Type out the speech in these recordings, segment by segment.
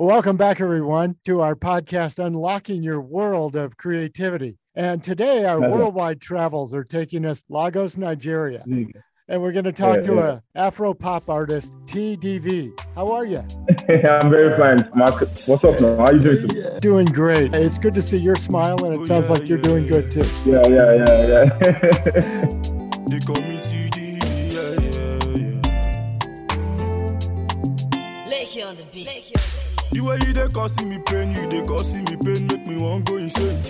Welcome back, everyone, to our podcast, Unlocking Your World of Creativity. And today, our Hello. worldwide travels are taking us Lagos, Nigeria. Mm. And we're going to talk Yeah, to yeah. a Afro pop artist, TDV. How are you? I'm very fine. Mark, what's up now? How you doing? today? Doing great. It's good to see your smile, and it Oh, sounds like you're doing good too. Yeah, yeah, yeah, yeah. The way you dey causing me pain, you dey causing me pain, make me want go insane.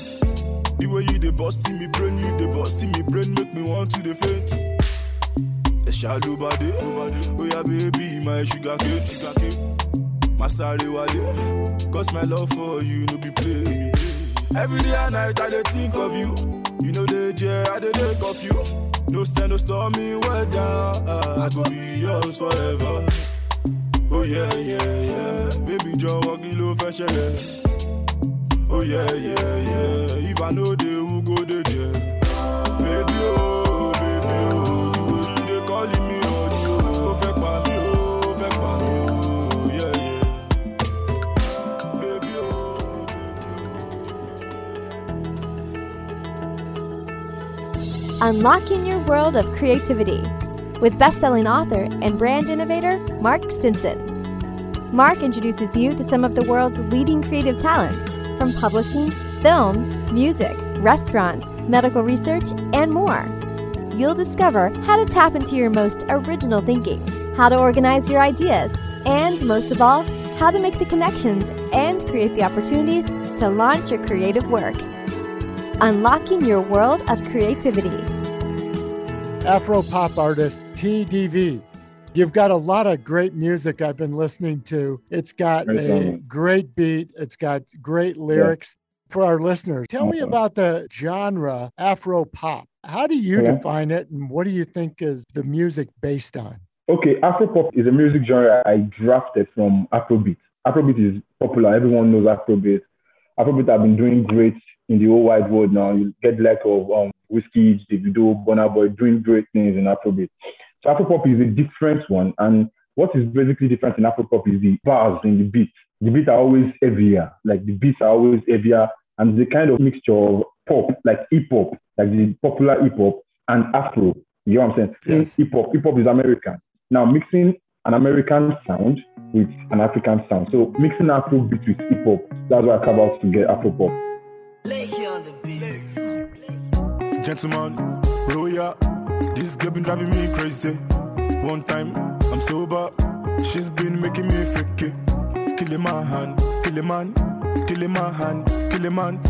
The way you dey busting me brain, you dey busting me brain, make me want to dey faint. A shallow body, oh yeah baby, my sugar cane, sugar cane. My sorry wale, cause my love for you no be play. Every day and night I dey think of you, you know the yeah, I dey think of you. No stand, no stormy weather, I go be yours forever. Oh yeah, yeah, yeah. Baby, ló? Oh yeah, yeah, yeah. If I know they who go. Baby, oh, baby, oh. You oh. Ó fẹ́ pa mí, oh. Fẹ́ pa mí, oh, oh. Baby, oh, Unlocking Your World of Creativity with best-selling author and brand innovator Mark Stinson. Mark introduces you to some of the world's leading creative talent from publishing, film, music, restaurants, medical research, and more. You'll discover how to tap into your most original thinking, how to organize your ideas, and most of all, how to make the connections and create the opportunities to launch your creative work. Unlocking Your World of Creativity. Afro pop artist, TDV. You've got a lot of great music I've been listening to. It's got Very a talented. great beat, it's got great lyrics. For our listeners, tell me about the genre Afro pop. How do you define it, and what do you think is the music based on? okay, Afropop is a music genre I drafted from Afrobeat. Afrobeat is popular. Everyone knows Afrobeat. Afrobeat have been doing great in the whole wide world now. You get like of um, Wizkid, Davido, Burna Boy doing great things in Afrobeat. So Afropop is a different one. And what is basically different in Afropop is the bars in the beat. The beats are always heavier. Like the beats are always heavier. And the kind of mixture of pop, like hip hop, like the popular hip hop and Afro. You know what I'm saying? Yes. Hip hop. Hip hop is American. Now mixing an American sound with an African sound. So mixing Afrobeat with hip hop. That's why I come out to get Afropop. Lakey on the royal. This girl been driving me crazy. One time, I'm sober. She's been making me freaky. Killing my hand, killing man, killing my hand, killing man,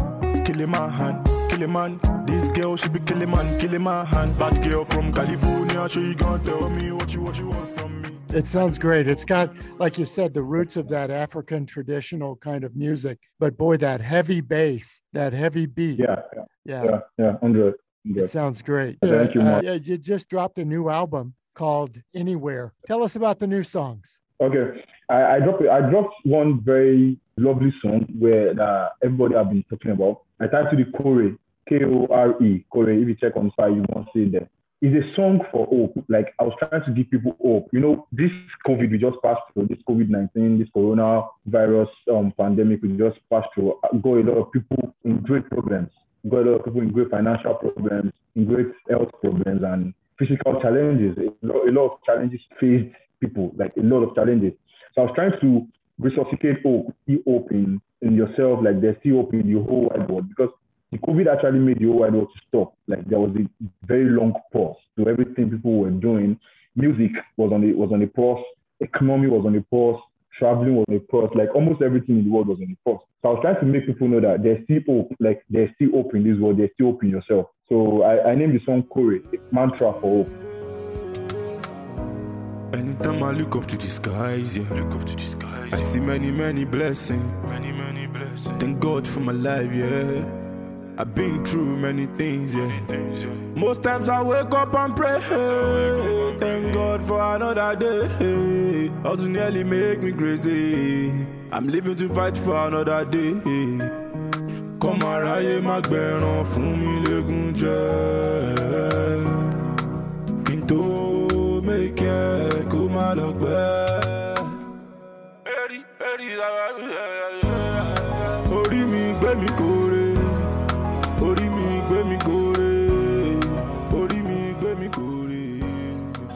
killing my hand, killing man. This girl, she be killing man, killing my hand. Bad girl from California, sure you gonna tell me what you what you want from me. It sounds great. It's got, like you said, the roots of that African traditional kind of music. But boy, that heavy bass, that heavy beat. Yeah, yeah, Yeah, yeah, yeah, 100. It sounds great. Thank you, Uh, Mark. yeah, you just dropped a new album called Anywhere. Tell us about the new songs. Okay, I, I dropped I dropped one very lovely song where uh, everybody have been talking about. I titled it Kore, K O R E, Kore. If you check on fire, you won't see it there. It's a song for hope. Like I was trying to give people hope. You know, this COVID we just passed through, this COVID nineteen, this coronavirus um, pandemic we just passed through, uh, got a lot of people in great problems. Got a lot of people in great financial problems, in great health problems, and physical challenges. A lot, of challenges faced people, like a lot of challenges. So I was trying to resuscitate hope, see hope in, in yourself, like there's still hope in the whole wide world because the COVID actually made the whole wide world to stop. Like there was a very long pause to everything people were doing. Music was on the was on a pause, economy was on a pause, traveling was on a pause, like almost everything in the world was on a pause. So I was trying to make people know that there's still hope, like there's still hope in this world, there's still hope in yourself. So I, I named the song Kore, a mantra for hope. Anytime I look up to the skies, yeah. Look up to the skies. I see many, many blessings. Many, many blessings. Thank God for my life, yeah. I've been through many things, yeah. Most times I wake up and pray. Thank God for another day. To nearly make me crazy. I'm living to fight for another day. Come aráyé má gbẹ̀ràn fún mi légún.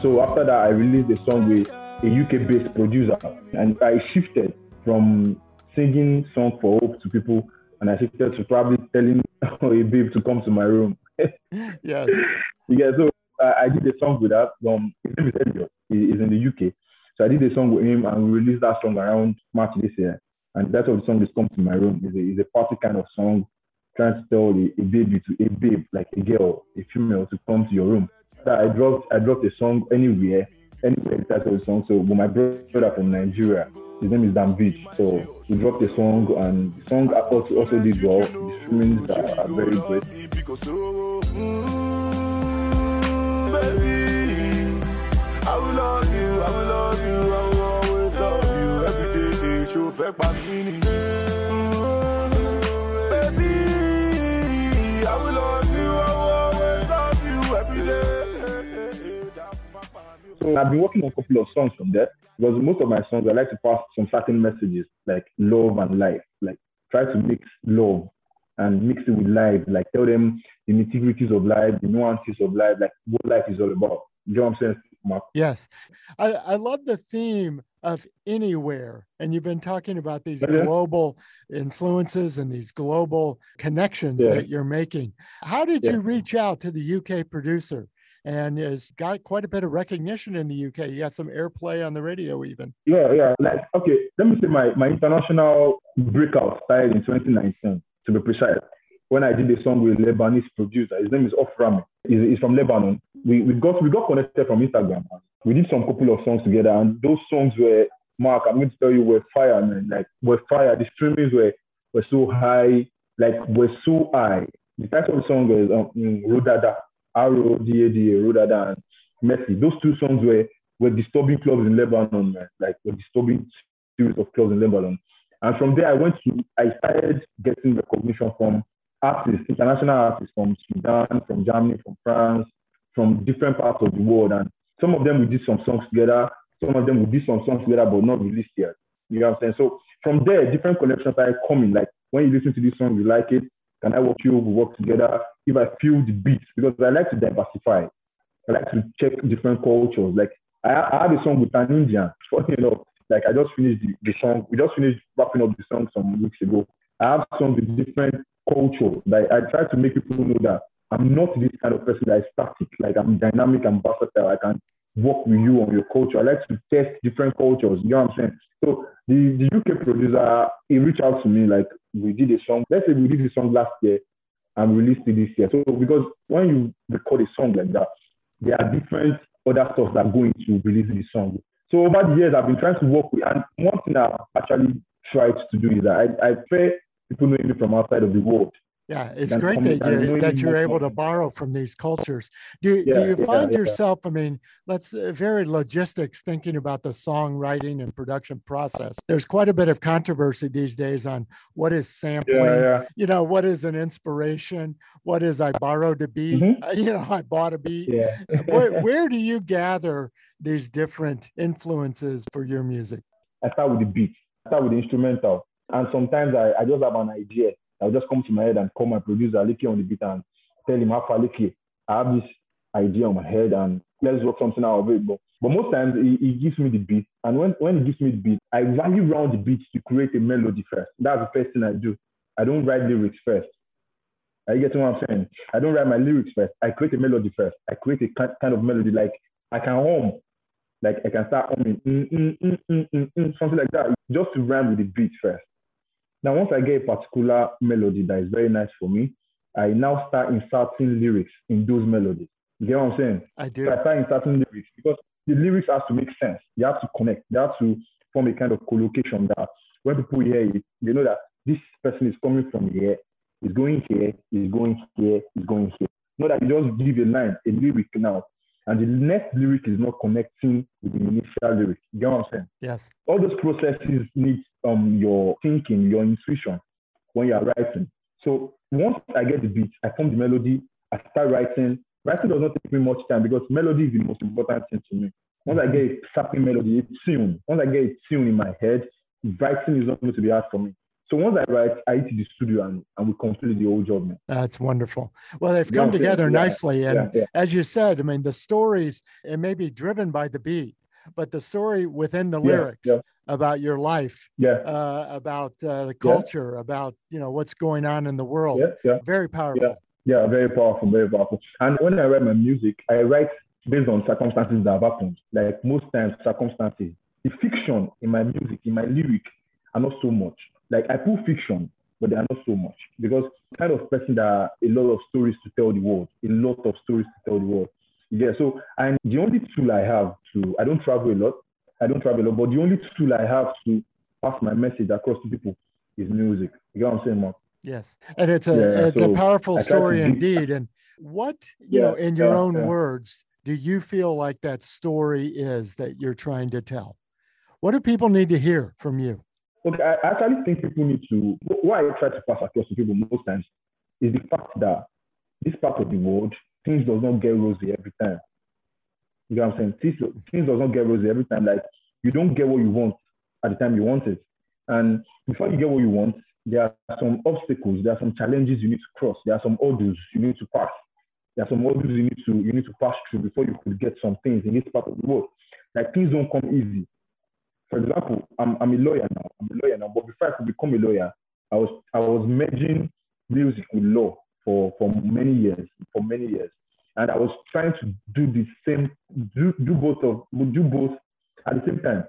So after that, I released a song with a UK-based producer, and I shifted from singing song for hope to people, and I shifted to probably telling a babe to come to my room. Yes. Yeah, so I, I did a song with that. Um, his name is Elliot. He is in the UK. So I did a song with him, and we released that song around March this year. And that's what the song is "Come to My Room." It's a, it's a party kind of song, trying to tell a, a baby to a babe, like a girl, a female, to come to your room. So I dropped I dropped a song anywhere, anywhere. That's the song. So with my brother from Nigeria, his name is Dan Beach. So we dropped a song, and the song I thought also did well. The streamings are, are very great. Mm, baby, I will love you, I will love you, I will always love you every day. Show fẹ́ pa mí So I've been working on a couple of songs from there because most of my songs I like to pass some certain messages like love and life, like try to mix love and mix it with life, like tell them the nitty-gritties of life, the nuances of life, like what life is all about. You know what I'm saying, Mark? Yes. I, I love the theme of anywhere. And you've been talking about these Okay. global influences and these global connections Yeah. that you're making. How did Yeah. you reach out to the UK producer? And has got quite a bit of recognition in the UK. You got some airplay on the radio, even. Yeah, yeah. Like, okay, let me say my, my international breakout started in 2019, to be precise. When I did a song with a Lebanese producer, his name is Oframi. He's, he's from Lebanon. We, we got we got connected from Instagram. We did some couple of songs together, and those songs were Mark. I'm going to tell you were fire, man. Like were fire. The streamings were were so high, like were so high. The title of the song is um, mm, Rodada, R O D A D A, Rodada, and Messi. Those two songs were were disturbing clubs in Lebanon, man. Like were disturbing series of clubs in Lebanon. And from there, I went to, I started getting recognition from artists, international artists from Sudan, from Germany, from France, from different parts of the world. And some of them we did some songs together. Some of them we did some songs together, but not released yet. You know what I'm saying? So from there, different connections started coming. Like when you listen to this song, you like it. Can I work you? We work together. If I feel the beat, because I like to diversify. I like to check different cultures. Like I, I had a song with an Indian. Funny enough, like I just finished the, the song. We just finished wrapping up the song some weeks ago. I have songs with different cultures. Like I try to make people know that I'm not this kind of person that is static. Like I'm dynamic and versatile. I can work with you on your culture. I like to test different cultures. You know what I'm saying? So the, the UK producer, he reached out to me like we did a song. Let's say we did a song last year and released it this year. So because when you record a song like that, there are different other stuff that go into releasing the song. So over the years, I've been trying to work with, and one thing I've actually tried to do is that I, I prefer people knowing me from outside of the world. Yeah, it's Than great that you knowing that you're able to borrow from these cultures. Do Yeah, do you yeah, find yeah. yourself? I mean, let's uh, very logistics thinking about the songwriting and production process. There's quite a bit of controversy these days on what is sampling. You know, what is an inspiration? What is I borrowed a beat? Mhm. Uh, You know, I bought a beat. Yeah. where where do you gather these different influences for your music? I start with the beat, I start with the instrumental. And sometimes I, I just have an idea. I'll just come to my head and call my producer, Liki, on the beat and tell him, Alpha Liki, I have this idea on my head and let's work something out of it. But, but most times he, he gives me the beat. And when, when he gives me the beat, I rally around the beat to create a melody first. That's the first thing I do. I don't write lyrics first. Are you getting what I'm saying? I don't write my lyrics first. I create a melody first. I create a ki- kind of melody like I can hum like I can start humming, mm, mm, mm, mm, mm, mm, something like that, just to rhyme with the beat first. Now, once I get a particular melody that is very nice for me, I now start inserting lyrics in those melodies. You get what I'm saying? I So do. I start inserting lyrics because the lyrics have to make sense. They have to connect. They have to form a kind of collocation that when people hear it, they know that this person is coming from here, is going here, is going here, is going here. Not that you just give a line, a lyric now, and the next lyric is not connecting with the initial lyric. You get what I'm saying? Yes. all those processes need um your thinking, your intuition when you are writing. So once I get the beat, I form the melody, I start writing. Writing does not take me much time because melody is the most important thing to me. Once I get a sapping melody, a tune, once I get a tune in my head, writing is not going to be hard for me. So once I write, I eat in the studio and, and we complete the whole job, man. That's wonderful. Well, they've come okay, together yeah, nicely. And Yeah, yeah, as you said, I mean, the stories, it may be driven by the beat, but the story within the lyrics yeah. about your life, yeah, uh, about uh, the Yeah. culture, about, you know, what's going on in the world. yeah, yeah. Very powerful. Yeah, very powerful, very powerful. And when I write my music, I write based on circumstances that have happened. Like most times, circumstances. The fiction in my music, in my lyric, are not so much. Like I put fiction, but they are not so much because kind of person that a lot of stories to tell the world, a lot of stories to tell the world. Yeah. So and the only tool I have to, I don't travel a lot. I don't travel a lot, but the only tool I have to pass my message across to people is music. You get what I'm saying, Mark? Yes. And it's a, Yeah, it's a powerful I try to story indeed. And what, you know, in your yeah, own yeah. words, do you feel like that story is that you're trying to tell? What do people need to hear from you? Okay, I actually think people need to. What I try to pass across to people most times is the fact that this part of the world, things does not get rosy every time. You know what I'm saying? Things, things does not get rosy every time. Like you don't get what you want at the time you want it, and before you get what you want, there are some obstacles, there are some challenges you need to cross, there are some hurdles you need to pass, there are some hurdles you need to you need to pass through before you could get some things in this part of the world. Like things don't come easy for example, I'm, I'm a lawyer now. I'm a lawyer now, but before I could become a lawyer, I was I was merging music with law for, for many years, for many years, and I was trying to do the same, do, do both of do both at the same time.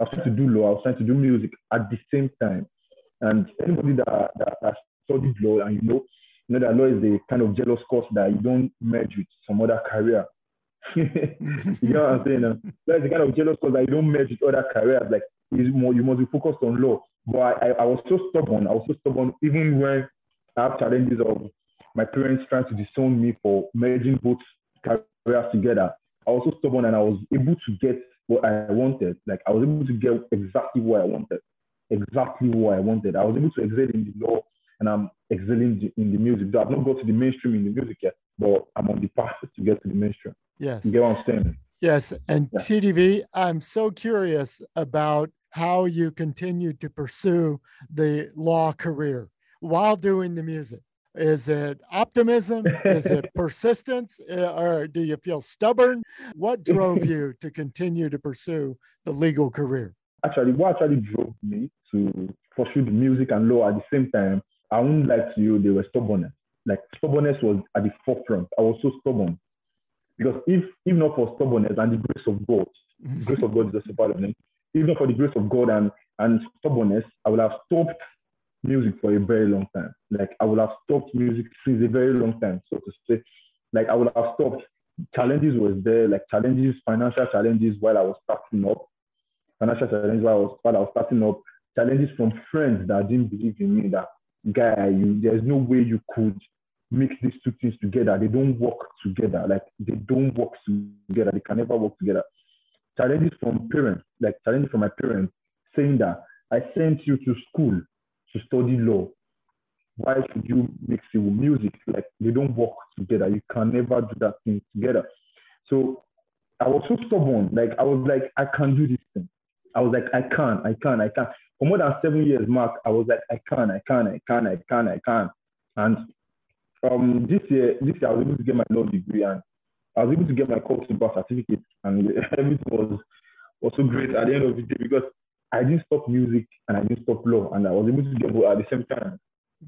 I was trying to do law, I was trying to do music at the same time, and anybody that that, that studied law and you know, you know that law is the kind of jealous course that you don't merge with some other career. you know what I'm saying? That's the kind of jealous cause I don't merge with other careers. Like you must, you must be focused on law. But I, I was so stubborn. I was so stubborn even when I have challenges of my parents trying to disown me for merging both careers together. I was so stubborn and I was able to get what I wanted. Like I was able to get exactly what I wanted. Exactly what I wanted. I was able to excel in the law and I'm excelling in the music. I've not got to the mainstream in the music yet, but I'm on the path to get to the mainstream. yes. You get what I'm saying? Yes. And Yeah. TDV, I'm so curious about how you continue to pursue the law career while doing the music. Is it optimism? Is it persistence? Uh, Or do you feel stubborn? What drove you to continue to pursue the legal career? actually what actually drove me to pursue the music and law at the same time, I won't lie to you, they were stubbornness. Like stubbornness was at the forefront. I was so stubborn. Because if if not for stubbornness and the grace of God, the grace of God is also part of them. If not for the grace of God and, and stubbornness, I would have stopped music for a very long time. Like I would have stopped music since a very long time, so to say. Like I would have stopped. Challenges was there, like challenges, financial challenges while I was starting up financial challenges while I was while I was starting up, challenges from friends that didn't believe in me that guy, you there's no way you could mix these two things together. They don't work together. Like they don't work together. They can never work together. Challenges from parents, like challenges from my parents saying that I sent you to school to study law. Why should you mix it with music? Like they don't work together. You can never do that thing together. So I was so stubborn. Like I was like, I can't do this thing. I was like, I can't, I can't, I can't. For more than seven years, Mark, I was like, I can't, I can't, I can't, I can't, I can't. And um, this year, this year I was able to get my law degree and I was able to get my court super certificate, and everything was was so great at the end of the day because I didn't stop music and I didn't stop law, and I was able to get both at the same time.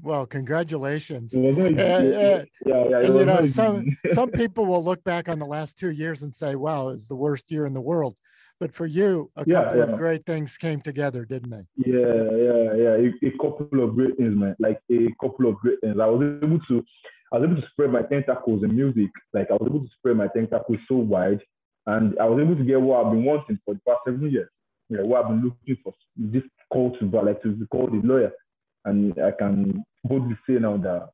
Well, congratulations. It was not easy. Yeah, yeah. yeah, yeah. It And, was you know, some some people will look back on the last two years and say, "Wow, it's the worst year in the world." But for you, a Yeah, couple yeah. of great things came together, didn't they? Yeah, yeah, yeah. A, a couple of great things, man. Like a couple of great things. I was able to, I was able to spread my tentacles in music. Like I was able to spread my tentacles so wide, and I was able to get what I've been wanting for the past seven years. Yeah, what I've been looking for. This call to, but like to be called a lawyer, and I can boldly say now that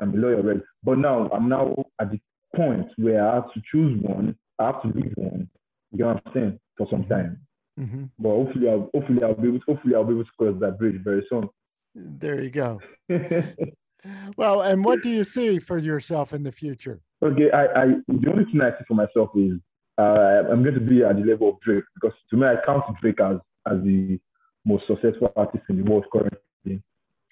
I'm a lawyer, right? But now I'm now at the point where I have to choose one. I have to leave one. You know what I'm saying? For some Mhm. time. hmm But hopefully, I'll, hopefully I'll be able. To, hopefully, I'll be able to cross that bridge very soon. There you go. Well, and what do you see for yourself in the future? okay, I, I the only thing I see for myself is uh, I'm going to be at the level of Drake because to me I count Drake as as the most successful artist in the world currently,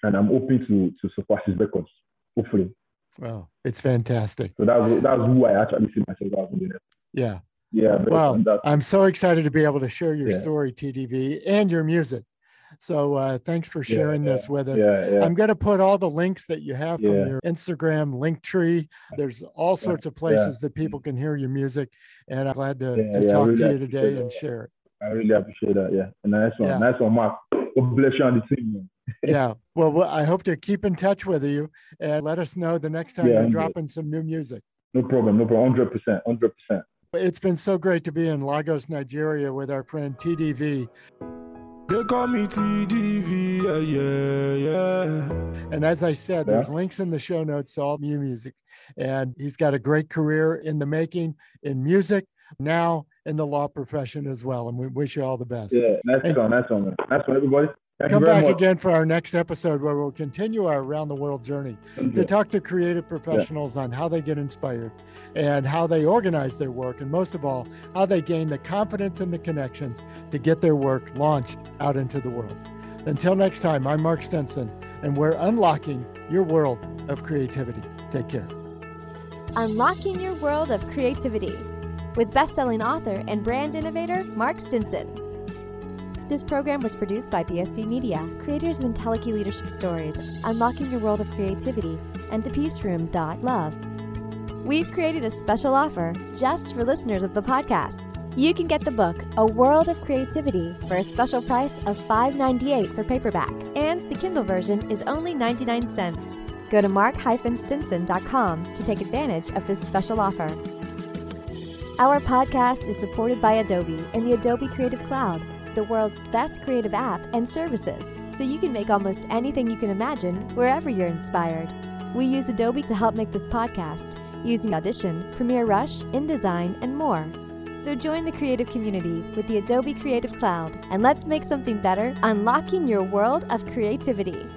and I'm hoping to to surpass his records. Hopefully. Well, it's fantastic. So that's that's who I actually see myself as. Yeah yeah Well, i'm so excited to be able to share your yeah. story tdv and your music. So uh, thanks for sharing yeah, this with us. yeah, i'm going to put all the links that you have from your instagram link tree. There's all sorts of places that people can hear your music and i'm glad to, to talk really to you today and share it. I really appreciate that yeah. And nice one nice one mark. God bless you on the team yeah. Well i hope to keep in touch with you and let us know the next time you're uh, dropping some new music. No problem no problem. 100% 100% it's been so great to be in Lagos, Nigeria with our friend TDV. They call me TDV, yeah, yeah, yeah. And as I said, Yeah. there's links in the show notes to all new music. And he's got a great career in the making in music, now in the law profession as well. And we wish you all the best. Yeah. Nice Hey. Nice one. Man. Nice one, everybody. Thank Come back much. again for our next episode where we'll continue our around the world journey Thank to you. talk to creative professionals on how they get inspired and how they organize their work. And most of all, how they gain the confidence and the connections to get their work launched out into the world. Until next time, I'm Mark Stinson, and we're unlocking your world of creativity. Take care. Unlocking Your World of Creativity with best-selling author and brand innovator Mark Stinson. This program was produced by BSB Media, creators of IntelliKey Leadership Stories, Unlocking Your World of Creativity, and The Peace Room. Love. We've created a special offer just for listeners of the podcast. You can get the book A World of Creativity for a special price of $5.98 for paperback, and the Kindle version is only 99 cents. Go to mark-stinson.com to take advantage of this special offer. Our podcast is supported by Adobe and the Adobe Creative Cloud, the world's best creative app and services, so you can make almost anything you can imagine wherever you're inspired. We use Adobe to help make this podcast using Audition, Premiere Rush, InDesign, and more. So join the creative community with the Adobe Creative Cloud and let's make something better, unlocking your world of creativity.